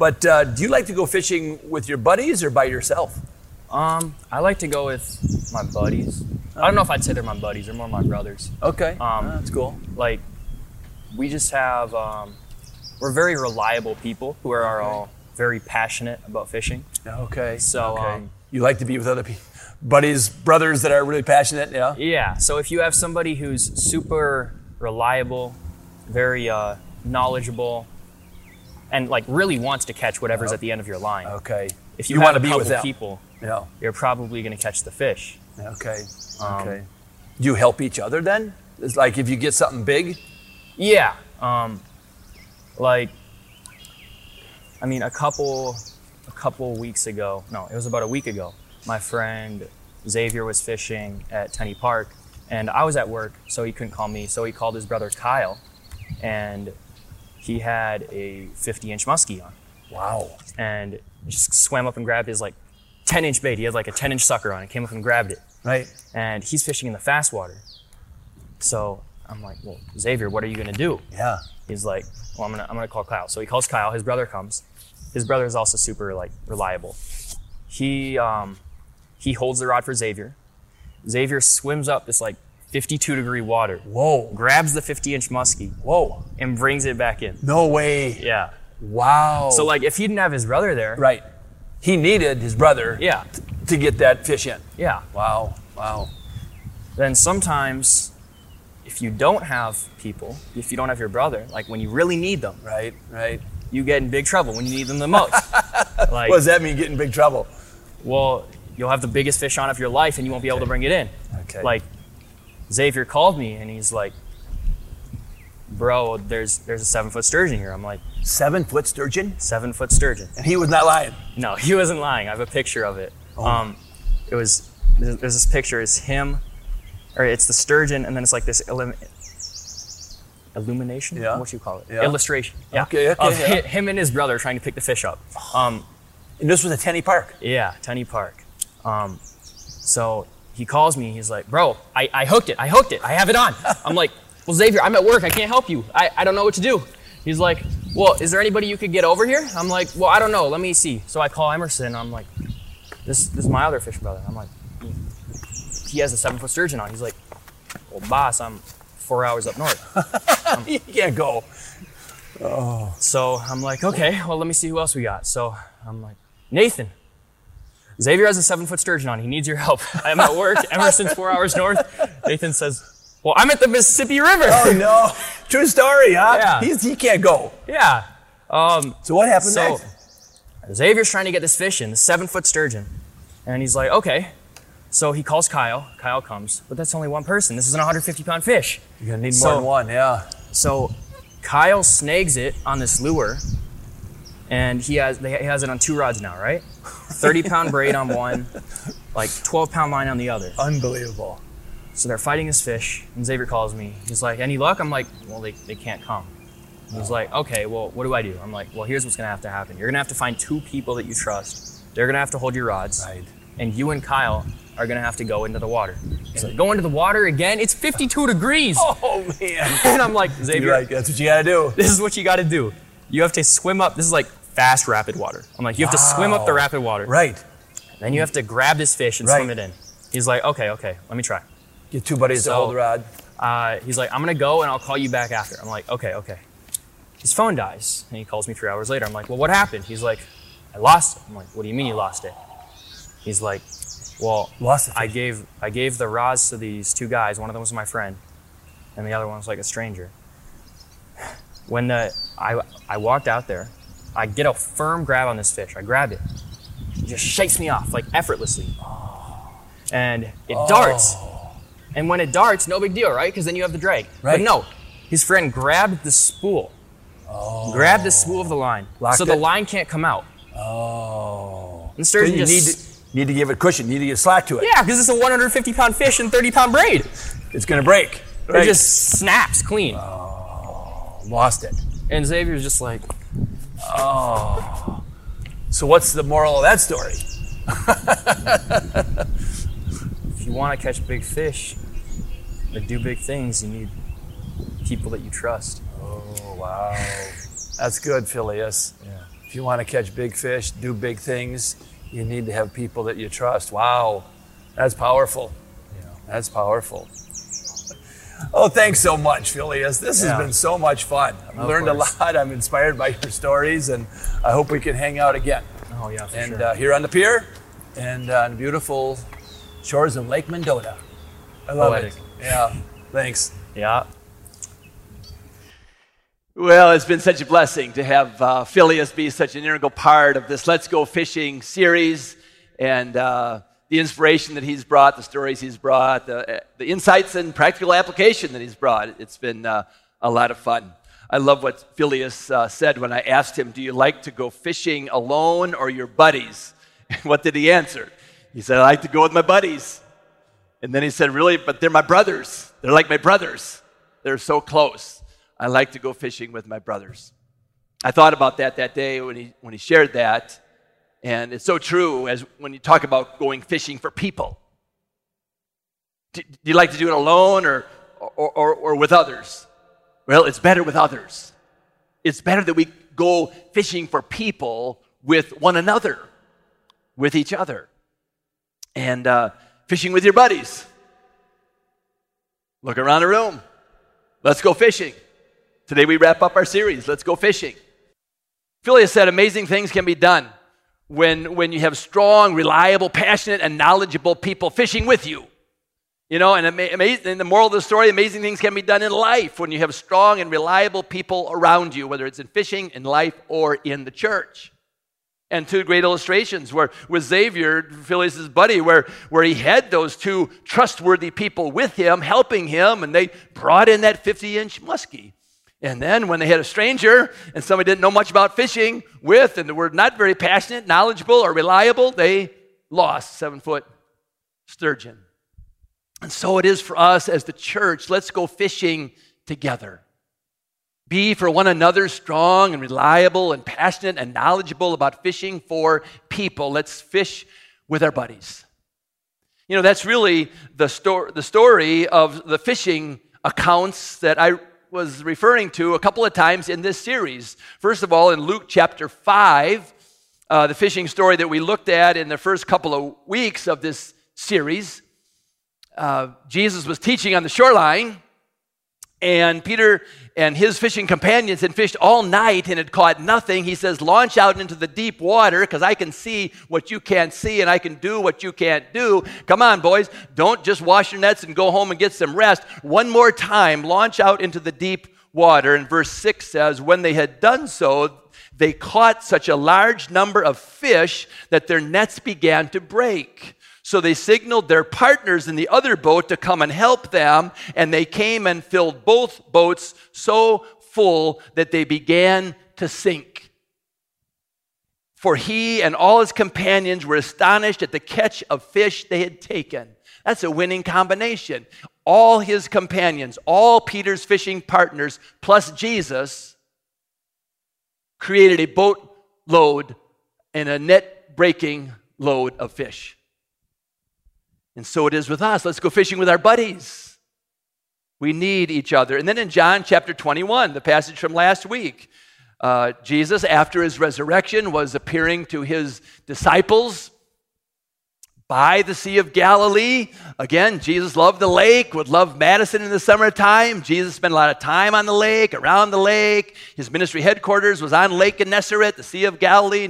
But uh, do you like to go fishing with your buddies or by yourself? Um, I like to go with my buddies. I don't know if I'd say they're my buddies; they're more my brothers. Okay, Um, that's cool. Like, we just have um, we're very reliable people who are Okay. all very passionate about fishing. Okay, So, okay. um, you like to be with other people, buddies, brothers that are really passionate. Yeah. Yeah. So if you have somebody who's super reliable, very uh, knowledgeable, and like really wants to catch whatever's at the end of your line, Okay. if you, You wanna be with people, Yeah. you're probably going to catch the fish. Okay. Um, Okay. Do you help each other then? It's like if you get something big. Yeah. Um, like, I mean, a couple, a couple weeks ago. No, it was about a week ago. My friend Xavier was fishing at Tenney Park, and I was at work, so he couldn't call me. So he called his brother Kyle, and he had a 50-inch muskie on, Wow. and just swam up and grabbed his like 10-inch bait. He had like a 10-inch sucker on it. Came up and grabbed it, Right. and he's fishing in the fast water. So I'm like, well, Xavier, what are you gonna do? Yeah. He's like, well, I'm gonna, I'm gonna call Kyle. So he calls Kyle. His brother comes. His brother is also super like reliable. He um, he holds the rod for Xavier. Xavier swims up this like 52 degree water, Whoa. grabs the 50 inch muskie, Whoa. and brings it back in. No way. Yeah. Wow. So like, if he didn't have his brother there, right. He needed his brother. yeah, To get that fish in. yeah. Wow. Wow. Then sometimes, if you don't have people, if you don't have your brother, like when you really need them, Right. Right. you get in big trouble when you need them the most. like, What does that mean? Get in big trouble. well, you'll have the biggest fish on of your life and you won't be able to bring it in. Okay. Like Xavier called me and he's like, "Bro, there's there's a seven foot sturgeon here." I'm like, Seven foot sturgeon, seven foot sturgeon." and he was not lying. No, he wasn't lying. I have a picture of it. Oh. Um, it was there's this picture. It's him, or it's the sturgeon, and then it's like this illumin- illumination. Yeah. What you call it? Yeah. Illustration. Yeah. Okay, okay, Of yeah. him and his brother trying to pick the fish up. Um, And this was at Tenney Park. Yeah, Tenney Park. Um, so he calls me. He's like, "Bro, I, I hooked it. I hooked it. I have it on." I'm like, "Well, Xavier, I'm at work. I can't help you. I, I don't know what to do." He's like, "Well, is there anybody you could get over here?" I'm like, "Well, I don't know. Let me see." So I call Emerson. I'm like, "This this is my other fish brother." I'm like, "He has a seven foot sturgeon on." He's like, "Well, boss, I'm four hours up north." you can't go. Oh. So I'm like, okay, well, let me see who else we got. So I'm like, Nathan. Xavier has a seven foot sturgeon on. He needs your help. I'm at work. Emerson's four hours north. Nathan says, well, I'm at the Mississippi River. Oh no. True story, huh? Yeah. He's, he can't go. Yeah. Um, So what happened so next? Xavier's trying to get this fish in, the seven foot sturgeon. And he's like, okay. So he calls Kyle. Kyle comes, but that's only one person. This is an 150 pound fish. You're gonna need So- more than one. Yeah. So Kyle snags it on this lure, and he has he has it on two rods now, right? Thirty pound braid on one, like twelve pound line on the other. Unbelievable. So they're fighting this fish, and Xavier calls me. He's like, "Any luck?" I'm like, "Well, they, they can't come." He's like, "Okay, well, what do I do?" I'm like, "Well, here's what's gonna have to happen. You're gonna have to find two people that you trust. They're gonna have to hold your rods, Right. and you and Kyle are gonna have to go into the water. So go into the water again. It's 52 degrees." Oh man. And I'm like, Xavier, right. That's what you gotta do. this is what you got to do. You have to swim up. This is like fast rapid water. I'm like, you have to swim up the rapid water. Right. Then you have to grab this fish and Right. swim it in. He's like, okay, okay, let me try. Get two buddies So- hold the rod. Uh, he's like, I'm gonna go and I'll call you back after. I'm like, okay, okay. His phone dies and he calls me three hours later. I'm like, well, what happened? He's like, I lost it. I'm like, what do you mean you lost it? He's like, well, Lost I gave I gave the rods to these two guys. One of them was my friend, and the other one was like a stranger. When the I I walked out there, I get a firm grab on this fish. I grab it. It just shakes me off like effortlessly, and it oh. darts. And when it darts, no big deal, right? Because then you have the drag. Right. But no, his friend grabbed the spool, oh. grabbed the spool of the line, Locked so the line can't come out. Oh. And sturgeon you just need to, need to give it cushion. You need to get slack to it. yeah, because it's a 150 pound fish and 30 pound braid. It's gonna break. It just snaps clean. Oh, lost it. And Xavier's just like, Oh. So what's the moral of that story? if you want to catch big fish or do big things, you need people that you trust. Oh wow. That's good, Phileas. Yeah. If you want to catch big fish, do big things, you need to have people that you trust. Wow, that's powerful. Yeah. That's powerful. Oh, thanks so much, Phileas. This Yeah. has been so much fun. I've Of learned course. a lot. I'm inspired by your stories, and I hope we can hang out again. Oh yeah, for and sure. uh, here on the pier and uh, on the beautiful shores of Lake Mendota. I love Poetic. it. Yeah, thanks. yeah. Well, it's been such a blessing to have uh, Phileas be such an integral part of this Let's Go Fishing series and uh, the inspiration that he's brought, the stories he's brought, the, the insights and practical application that he's brought. It's been uh, a lot of fun. I love what Phileas uh, said when I asked him, Do you like to go fishing alone or your buddies? what did he answer? He said, I like to go with my buddies. And then he said, Really? But they're my brothers. They're like my brothers. They're so close. I like to go fishing with my brothers. I thought about that that day when he, when he shared that. And it's so true as when you talk about going fishing for people. Do, you like to do it alone or, or, or, or with others? Well, it's better with others. It's better that we go fishing for people with one another, with each other, and uh, fishing with your buddies. Look around the room. Let's go fishing. Today we wrap up our series. Let's go fishing. Phileas said amazing things can be done when, when you have strong, reliable, passionate, and knowledgeable people fishing with you. You know, and, ama- amazing, and the moral of the story amazing things can be done in life when you have strong and reliable people around you, whether it's in fishing, in life, or in the church. And two great illustrations where with Xavier, Phileas' buddy, where, where he had those two trustworthy people with him, helping him, and they brought in that 50 inch muskie. And then when they had a stranger and somebody didn't know much about fishing with, and they were not very passionate, knowledgeable, or reliable, they lost seven foot sturgeon. And so it is for us as the church. Let's go fishing together. Be for one another strong and reliable and passionate and knowledgeable about fishing for people. Let's fish with our buddies. You know, that's really the, sto- the story of the fishing accounts that I was referring to a couple of times in this series. First of all, in Luke chapter 5, uh, the fishing story that we looked at in the first couple of weeks of this series, uh, Jesus was teaching on the shoreline, and Peter and his fishing companions had fished all night and had caught nothing. He says, Launch out into the deep water because I can see what you can't see and I can do what you can't do. Come on, boys. Don't just wash your nets and go home and get some rest. One more time, launch out into the deep water. And verse 6 says, When they had done so, they caught such a large number of fish that their nets began to break. So they signaled their partners in the other boat to come and help them, and they came and filled both boats so full that they began to sink. For he and all his companions were astonished at the catch of fish they had taken. That's a winning combination. All his companions, all Peter's fishing partners, plus Jesus, created a boat load and a net breaking load of fish. And so it is with us. Let's go fishing with our buddies. We need each other. And then in John chapter 21, the passage from last week, uh, Jesus, after his resurrection, was appearing to his disciples by the Sea of Galilee. Again, Jesus loved the lake, would love Madison in the summertime. Jesus spent a lot of time on the lake, around the lake. His ministry headquarters was on Lake Gennesaret, the Sea of Galilee,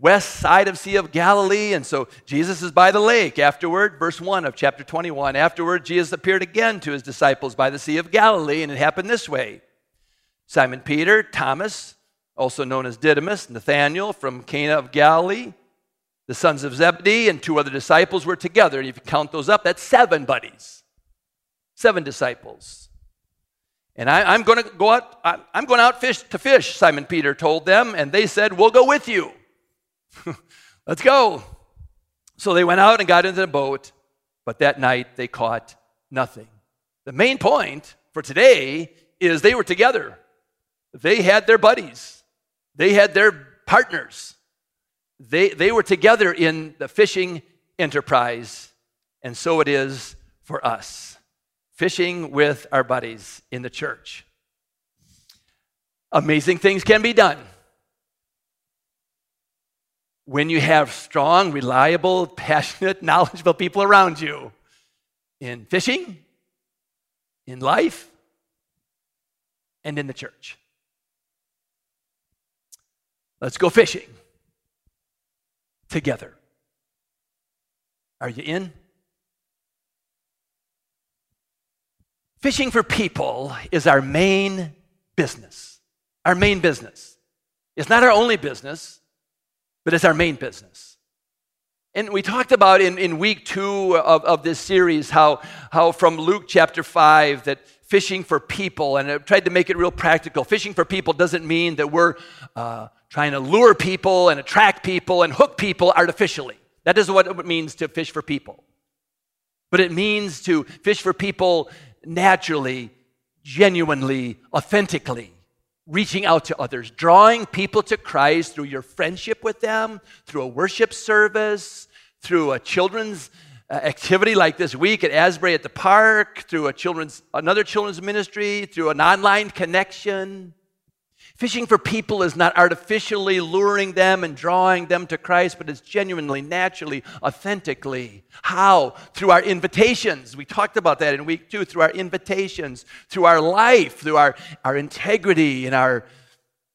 northwest side of Sea of Galilee. And so Jesus is by the lake. Afterward, verse 1 of chapter 21, afterward, Jesus appeared again to his disciples by the Sea of Galilee, and it happened this way. Simon Peter, Thomas, also known as Didymus, Nathanael from Cana of Galilee, the sons of Zebedee, and two other disciples were together. And if you count those up, that's seven buddies, seven disciples. And I, am going to go out. I'm going out fish to fish. Simon Peter told them, and they said, "We'll go with you. Let's go." So they went out and got into the boat, but that night they caught nothing. The main point for today is they were together. They had their buddies. They had their partners. They, they were together in the fishing enterprise, and so it is for us. Fishing with our buddies in the church. Amazing things can be done when you have strong, reliable, passionate, knowledgeable people around you in fishing, in life, and in the church. Let's go fishing together. Are you in? Fishing for people is our main business. Our main business. It's not our only business, but it's our main business. And we talked about in, in week two of, of this series how, how from Luke chapter 5 that fishing for people, and I tried to make it real practical. Fishing for people doesn't mean that we're uh, trying to lure people and attract people and hook people artificially. That is what it means to fish for people. But it means to fish for people naturally, genuinely, authentically reaching out to others, drawing people to Christ through your friendship with them, through a worship service, through a children's uh, activity like this week at Asbury at the park, through a children's another children's ministry, through an online connection. Fishing for people is not artificially luring them and drawing them to Christ, but it's genuinely, naturally, authentically. How? Through our invitations. We talked about that in week two. Through our invitations, through our life, through our, our integrity and our,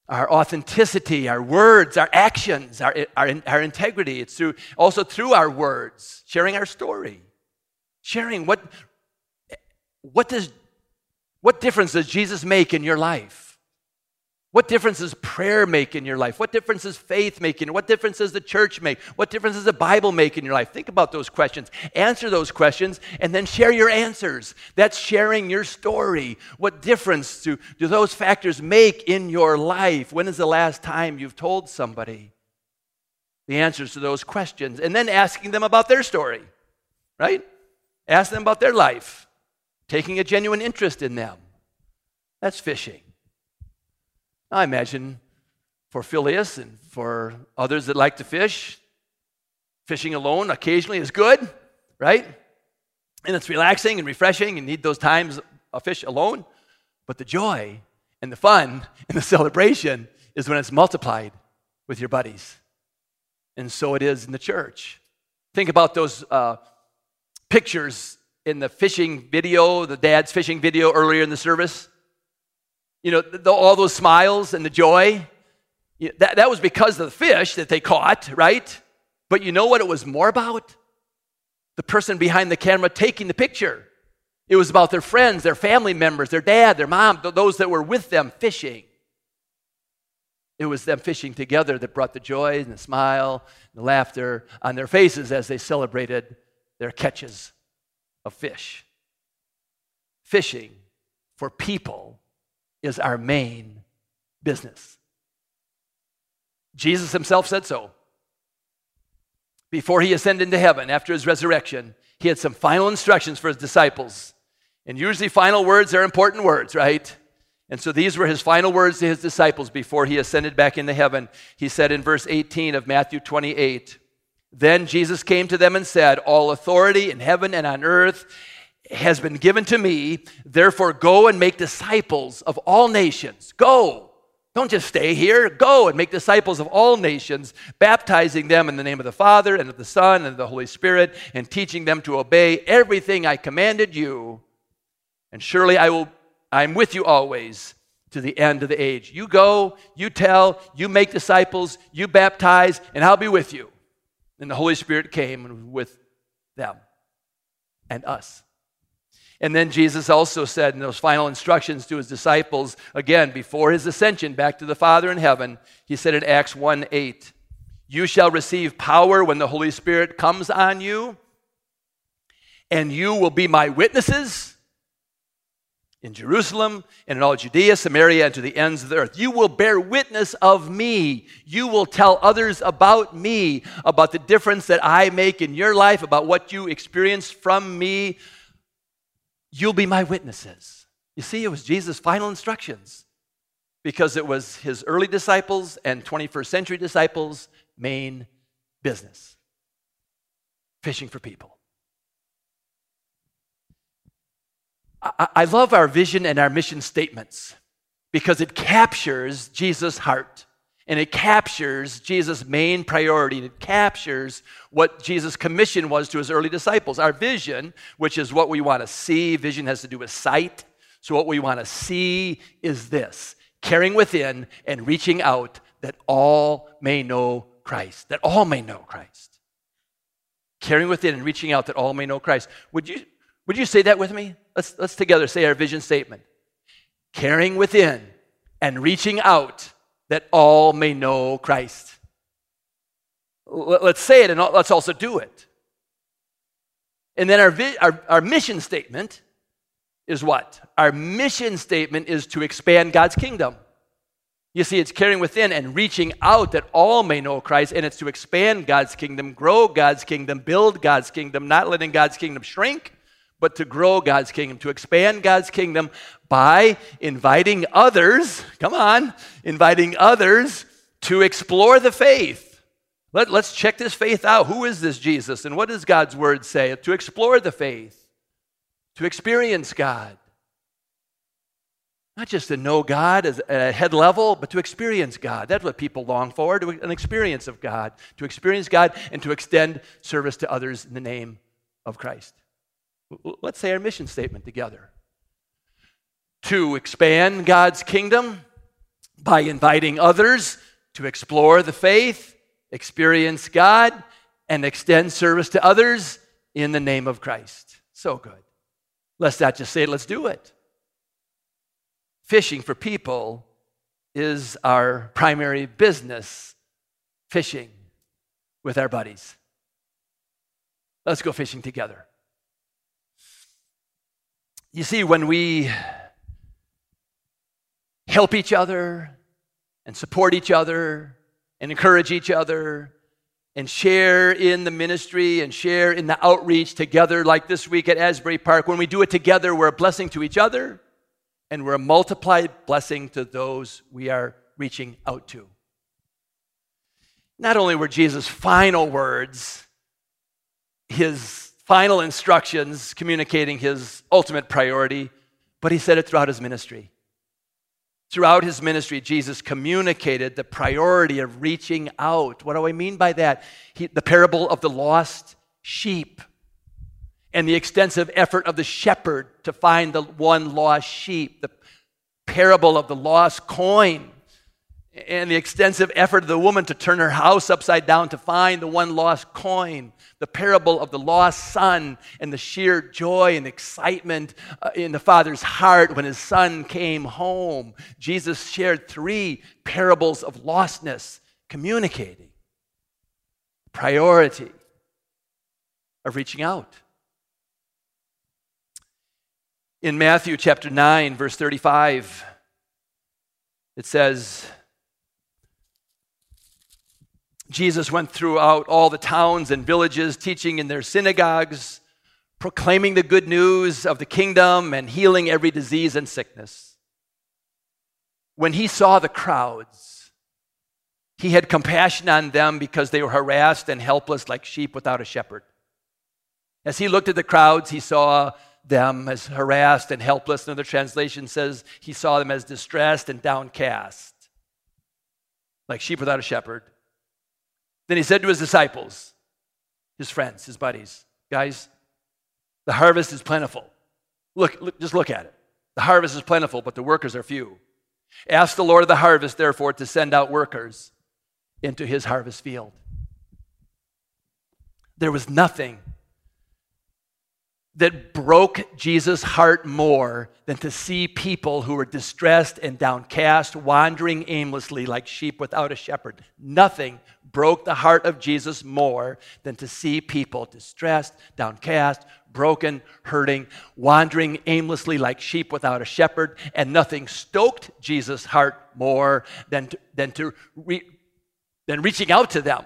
our authenticity, our words, our actions, our, our, our integrity. It's through, also through our words, sharing our story, sharing what, what, does, what difference does Jesus make in your life? What difference does prayer make in your life? What difference does faith make? What difference does the church make? What difference does the Bible make in your life? Think about those questions. Answer those questions and then share your answers. That's sharing your story. What difference do, do those factors make in your life? When is the last time you've told somebody the answers to those questions? And then asking them about their story, right? Ask them about their life, taking a genuine interest in them. That's fishing. I imagine for Phileas and for others that like to fish, fishing alone occasionally is good, right? And it's relaxing and refreshing and need those times of fish alone. But the joy and the fun and the celebration is when it's multiplied with your buddies. And so it is in the church. Think about those uh, pictures in the fishing video, the dad's fishing video earlier in the service. You know, the, all those smiles and the joy, that, that was because of the fish that they caught, right? But you know what it was more about? The person behind the camera taking the picture. It was about their friends, their family members, their dad, their mom, those that were with them fishing. It was them fishing together that brought the joy and the smile and the laughter on their faces as they celebrated their catches of fish. Fishing for people is our main business. Jesus himself said so. Before he ascended into heaven after his resurrection, he had some final instructions for his disciples. And usually, final words are important words, right? And so these were his final words to his disciples before he ascended back into heaven. He said in verse 18 of Matthew 28 Then Jesus came to them and said, All authority in heaven and on earth has been given to me. Therefore, go and make disciples of all nations. Go. Don't just stay here. Go and make disciples of all nations, baptizing them in the name of the Father and of the Son and of the Holy Spirit, and teaching them to obey everything I commanded you. And surely I will I'm with you always to the end of the age. You go, you tell, you make disciples, you baptize, and I'll be with you. And the Holy Spirit came with them and us. And then Jesus also said in those final instructions to his disciples, again, before his ascension back to the Father in heaven, he said in Acts 1 8, You shall receive power when the Holy Spirit comes on you, and you will be my witnesses in Jerusalem and in all Judea, Samaria, and to the ends of the earth. You will bear witness of me. You will tell others about me, about the difference that I make in your life, about what you experience from me You'll be my witnesses. You see, it was Jesus' final instructions because it was his early disciples and 21st century disciples' main business fishing for people. I, I love our vision and our mission statements because it captures Jesus' heart And it captures Jesus' main priority. And It captures what Jesus' commission was to his early disciples. Our vision, which is what we want to see, vision has to do with sight. So, what we want to see is this carrying within and reaching out that all may know Christ, that all may know Christ. Carrying within and reaching out that all may know Christ. Would you, would you say that with me? Let's, let's together say our vision statement. Carrying within and reaching out that all may know Christ. Let's say it and let's also do it. And then our, our, our mission statement is what? Our mission statement is to expand God's kingdom. You see, it's carrying within and reaching out that all may know Christ, and it's to expand God's kingdom, grow God's kingdom, build God's kingdom, not letting God's kingdom shrink, but to grow God's kingdom, to expand God's kingdom by inviting others, come on, inviting others to explore the faith. Let, us check this faith out. Who is this Jesus? And what does God's word say? To explore the faith, to experience God. Not just to know God at a head level, but to experience God. That's what people long for, an experience of God, to experience God and to extend service to others in the name of Christ. Let's say our mission statement together to expand God's kingdom by inviting others to explore the faith, experience God, and extend service to others in the name of Christ. So good. Let's not just say let's do it. Fishing for people is our primary business, fishing with our buddies. Let's go fishing together. You see, when we help each other and support each other and encourage each other and share in the ministry and share in the outreach together, like this week at Asbury Park, when we do it together, we're a blessing to each other and we're a multiplied blessing to those we are reaching out to. Not only were Jesus' final words, his final instructions communicating his ultimate priority, but he said it throughout his ministry. Throughout his ministry, Jesus communicated the priority of reaching out. What do I mean by that? He, the parable of the lost sheep and the extensive effort of the shepherd to find the one lost sheep, the parable of the lost coin and the extensive effort of the woman to turn her house upside down to find the one lost coin, the parable of the lost son, and the sheer joy and excitement uh, in the father's heart when his son came home. Jesus shared three parables of lostness, communicating priority of reaching out. In Matthew chapter 9, verse 35, it says, Jesus went throughout all the towns and villages, teaching in their synagogues, proclaiming the good news of the kingdom, and healing every disease and sickness. When he saw the crowds, he had compassion on them because they were harassed and helpless like sheep without a shepherd. As he looked at the crowds, he saw them as harassed and helpless. Another translation says he saw them as distressed and downcast, like sheep without a shepherd. Then he said to his disciples, his friends, his buddies, guys, the harvest is plentiful. Look, look, just look at it. The harvest is plentiful, but the workers are few. Ask the Lord of the harvest, therefore, to send out workers into his harvest field. There was nothing that broke Jesus' heart more than to see people who were distressed and downcast, wandering aimlessly like sheep without a shepherd. Nothing broke the heart of Jesus more than to see people distressed, downcast, broken, hurting, wandering aimlessly like sheep without a shepherd. And nothing stoked Jesus' heart more than to, than, to re, than reaching out to them,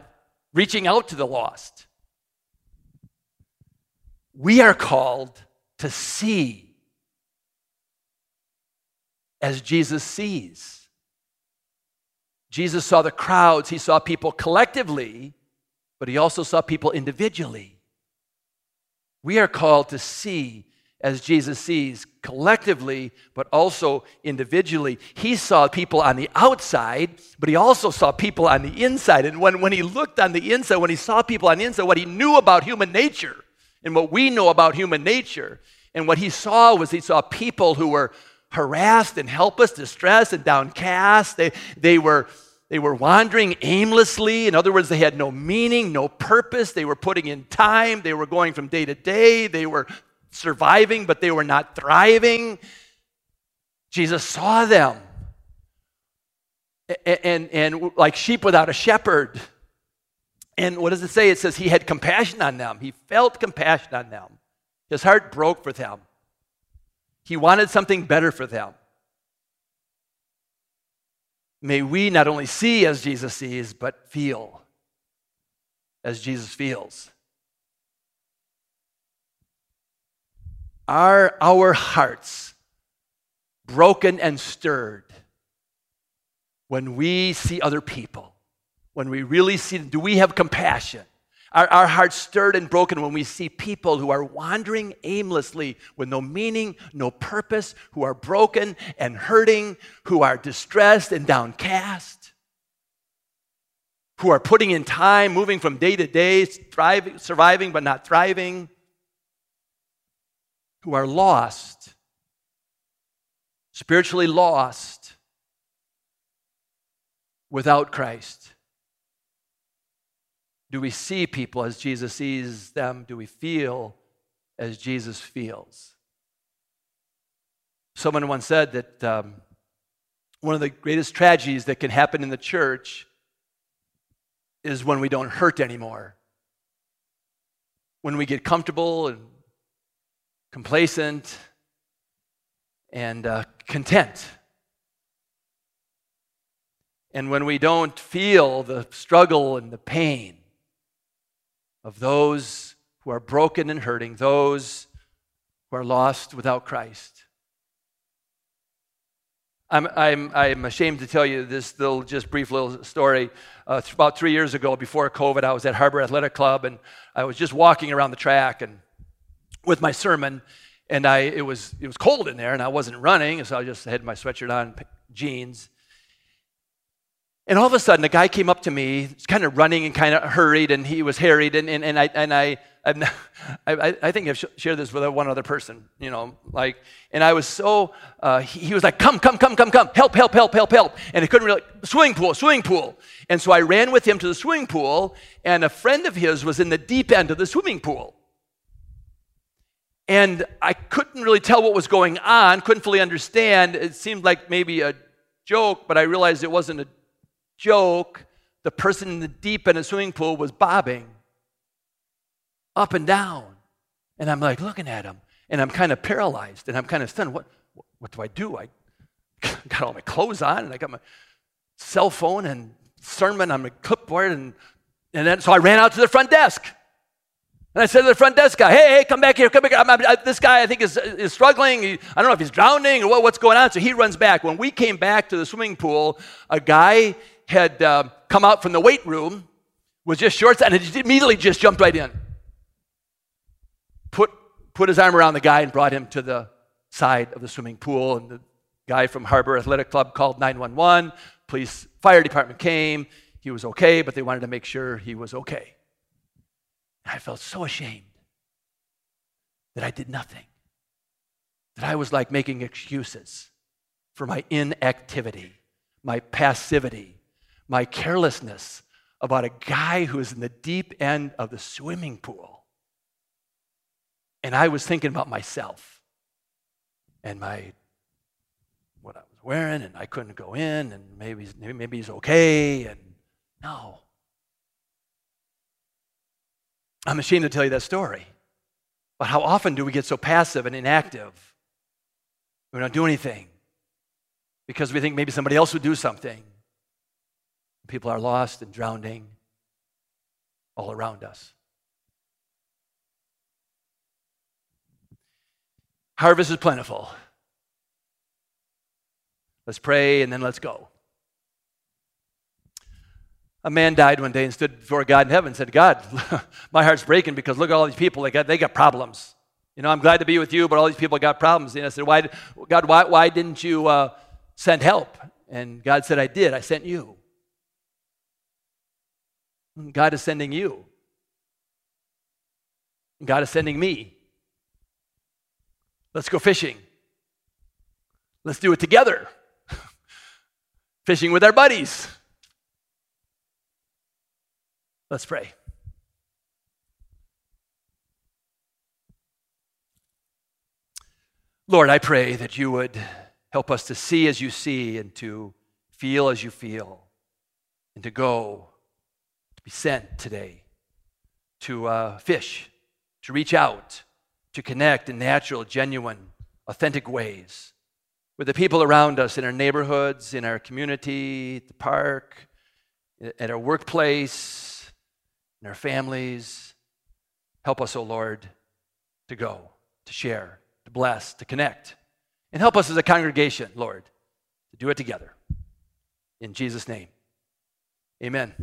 reaching out to the lost. We are called to see as Jesus sees. Jesus saw the crowds, he saw people collectively, but he also saw people individually. We are called to see as Jesus sees collectively, but also individually. He saw people on the outside, but he also saw people on the inside. And when, when he looked on the inside, when he saw people on the inside, what he knew about human nature and what we know about human nature, and what he saw was he saw people who were harassed and helpless, distressed and downcast. They, they, were, they were wandering aimlessly. In other words, they had no meaning, no purpose. They were putting in time. They were going from day to day. They were surviving, but they were not thriving. Jesus saw them. And, and, and, like sheep without a shepherd. And what does it say? It says he had compassion on them. He felt compassion on them. His heart broke for them. He wanted something better for them. May we not only see as Jesus sees, but feel as Jesus feels. Are our hearts broken and stirred when we see other people? When we really see them? Do we have compassion? Are our hearts stirred and broken when we see people who are wandering aimlessly with no meaning, no purpose, who are broken and hurting, who are distressed and downcast, who are putting in time, moving from day to day, thriving, surviving but not thriving? who are lost, spiritually lost, without Christ? Do we see people as Jesus sees them? Do we feel as Jesus feels? Someone once said that um, one of the greatest tragedies that can happen in the church is when we don't hurt anymore. When we get comfortable and complacent, and uh, content. And when we don't feel the struggle and the pain of those who are broken and hurting, those who are lost without Christ. I'm, I'm, I'm ashamed to tell you this little, just brief little story. Uh, about three years ago, before COVID, I was at Harbor Athletic Club and I was just walking around the track and with my sermon, and I it was it was cold in there, and I wasn't running, so I just had my sweatshirt on, jeans. And all of a sudden, a guy came up to me, kind of running and kind of hurried, and he was harried, and, and, and I and I, I, I think I've shared this with one other person, you know, like, and I was so, uh, he, he, was like, come, come, come, come, come, help, help, help, help, help, and he couldn't really, swimming pool, swimming pool, and so I ran with him to the swimming pool, and a friend of his was in the deep end of the swimming pool, and I couldn't really tell what was going on, couldn't fully understand. It seemed like maybe a joke, but I realized it wasn't a joke. The person in the deep of the swimming pool was bobbing up and down. And I'm like looking at him, and I'm kind of paralyzed, and I'm kind of stunned. What, what do I do? I got all my clothes on, and I got my cell phone and sermon on my clipboard, and, and then so I ran out to the front desk. And I said to the front desk guy, hey, hey, come back here, come back here. I, this guy, I think, is, is struggling. He, I don't know if he's drowning or what, what's going on. So he runs back. When we came back to the swimming pool, a guy had uh, come out from the weight room, was just shorts, and he immediately just jumped right in. Put, put his arm around the guy and brought him to the side of the swimming pool. And the guy from Harbor Athletic Club called 911. Police, fire department came. He was okay, but they wanted to make sure he was okay. I felt so ashamed that I did nothing, that I was like making excuses for my inactivity, my passivity, my carelessness about a guy who was in the deep end of the swimming pool. And I was thinking about myself and my what I was wearing, and I couldn't go in, and maybe maybe he's okay, and no. I'm ashamed to tell you that story. But how often do we get so passive and inactive? We don't do anything because we think maybe somebody else would do something. People are lost and drowning all around us. Harvest is plentiful. Let's pray and then let's go. A man died one day and stood before God in heaven and said, God, my heart's breaking because look at all these people. They got, they got problems. You know, I'm glad to be with you, but all these people got problems. And I said, why, God, why, why didn't you uh, send help? And God said, I did. I sent you. God is sending you. God is sending me. Let's go fishing. Let's do it together. fishing with our buddies. Let's pray. Lord, I pray that you would help us to see as you see and to feel as you feel and to go, be sent today, to uh, fish, to reach out, to connect in natural, genuine, authentic ways with the people around us in our neighborhoods, in our community, at the park, at our workplace, in our families. Help us, O oh Lord, to go, to share to bless, to connect. And help us as a congregation, Lord, to do it together. In Jesus' name, amen.